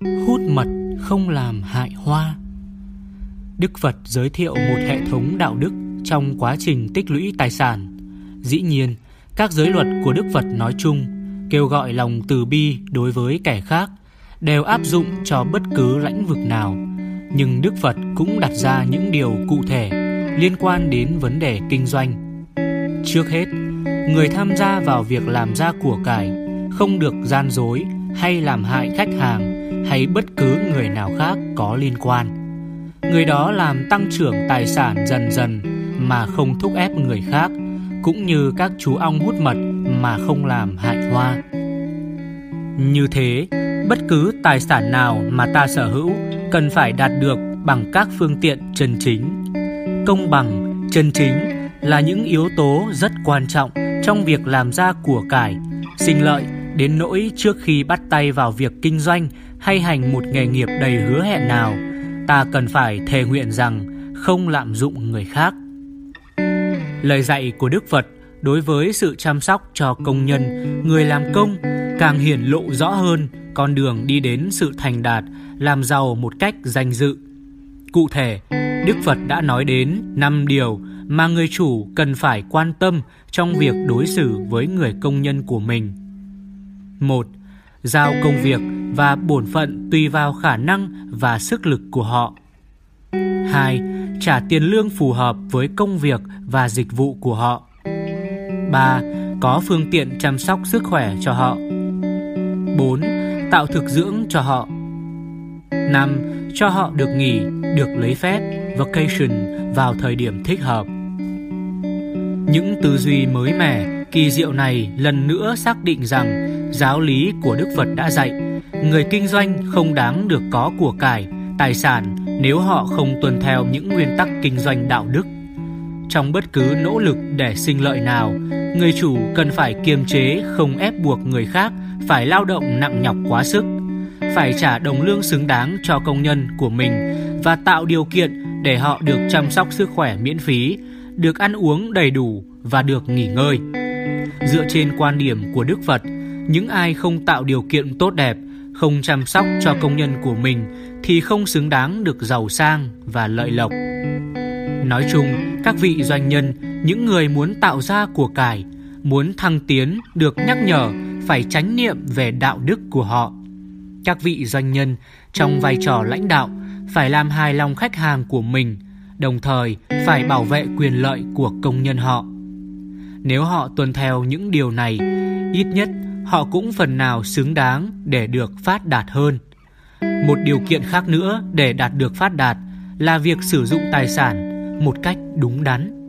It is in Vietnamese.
Hút mật không làm hại hoa Đức Phật giới thiệu một hệ thống đạo đức trong quá trình tích lũy tài sản. Dĩ nhiên, các giới luật của Đức Phật nói chung kêu gọi lòng từ bi đối với kẻ khác đều áp dụng cho bất cứ lãnh vực nào. Nhưng Đức Phật cũng đặt ra những điều cụ thể liên quan đến vấn đề kinh doanh. Trước hết, người tham gia vào việc làm ra của cải không được gian dối hay làm hại khách hàng hay bất cứ người nào khác có liên quan. Người đó làm tăng trưởng tài sản dần dần mà không thúc ép người khác, cũng như các chú ong hút mật mà không làm hại hoa. Như thế, bất cứ tài sản nào mà ta sở hữu cần phải đạt được bằng các phương tiện chân chính. Công bằng, chân chính là những yếu tố rất quan trọng trong việc làm ra của cải, sinh lợi đến nỗi trước khi bắt tay vào việc kinh doanh hay hành một nghề nghiệp đầy hứa hẹn nào, ta cần phải thề nguyện rằng không lạm dụng người khác. Lời dạy của Đức Phật đối với sự chăm sóc cho công nhân, người làm công càng hiển lộ rõ hơn con đường đi đến sự thành đạt, làm giàu một cách danh dự. Cụ thể, Đức Phật đã nói đến 5 điều mà người chủ cần phải quan tâm trong việc đối xử với người công nhân của mình. 1. Giao công việc và bổn phận tùy vào khả năng và sức lực của họ. 2. Trả tiền lương phù hợp với công việc và dịch vụ của họ. 3. Có phương tiện chăm sóc sức khỏe cho họ. 4. Tạo thực dưỡng cho họ. 5. Cho họ được nghỉ, được lấy phép, vacation vào thời điểm thích hợp. Những tư duy mới mẻ, kỳ diệu này lần nữa xác định rằng giáo lý của Đức Phật đã dạy, người kinh doanh không đáng được có của cải, tài sản nếu họ không tuân theo những nguyên tắc kinh doanh đạo đức. Trong bất cứ nỗ lực để sinh lợi nào, người chủ cần phải kiềm chế không ép buộc người khác phải lao động nặng nhọc quá sức, phải trả đồng lương xứng đáng cho công nhân của mình và tạo điều kiện để họ được chăm sóc sức khỏe miễn phí, được ăn uống đầy đủ và được nghỉ ngơi. Dựa trên quan điểm của Đức Phật, những ai không tạo điều kiện tốt đẹp, không chăm sóc cho công nhân của mình thì không xứng đáng được giàu sang và lợi lộc. Nói chung, các vị doanh nhân, những người muốn tạo ra của cải, muốn thăng tiến được nhắc nhở phải tránh niệm về đạo đức của họ. Các vị doanh nhân trong vai trò lãnh đạo phải làm hài lòng khách hàng của mình, đồng thời phải bảo vệ quyền lợi của công nhân họ. Nếu họ tuân theo những điều này, ít nhất họ cũng phần nào xứng đáng để được phát đạt hơn. Một điều kiện khác nữa để đạt được phát đạt là việc sử dụng tài sản một cách đúng đắn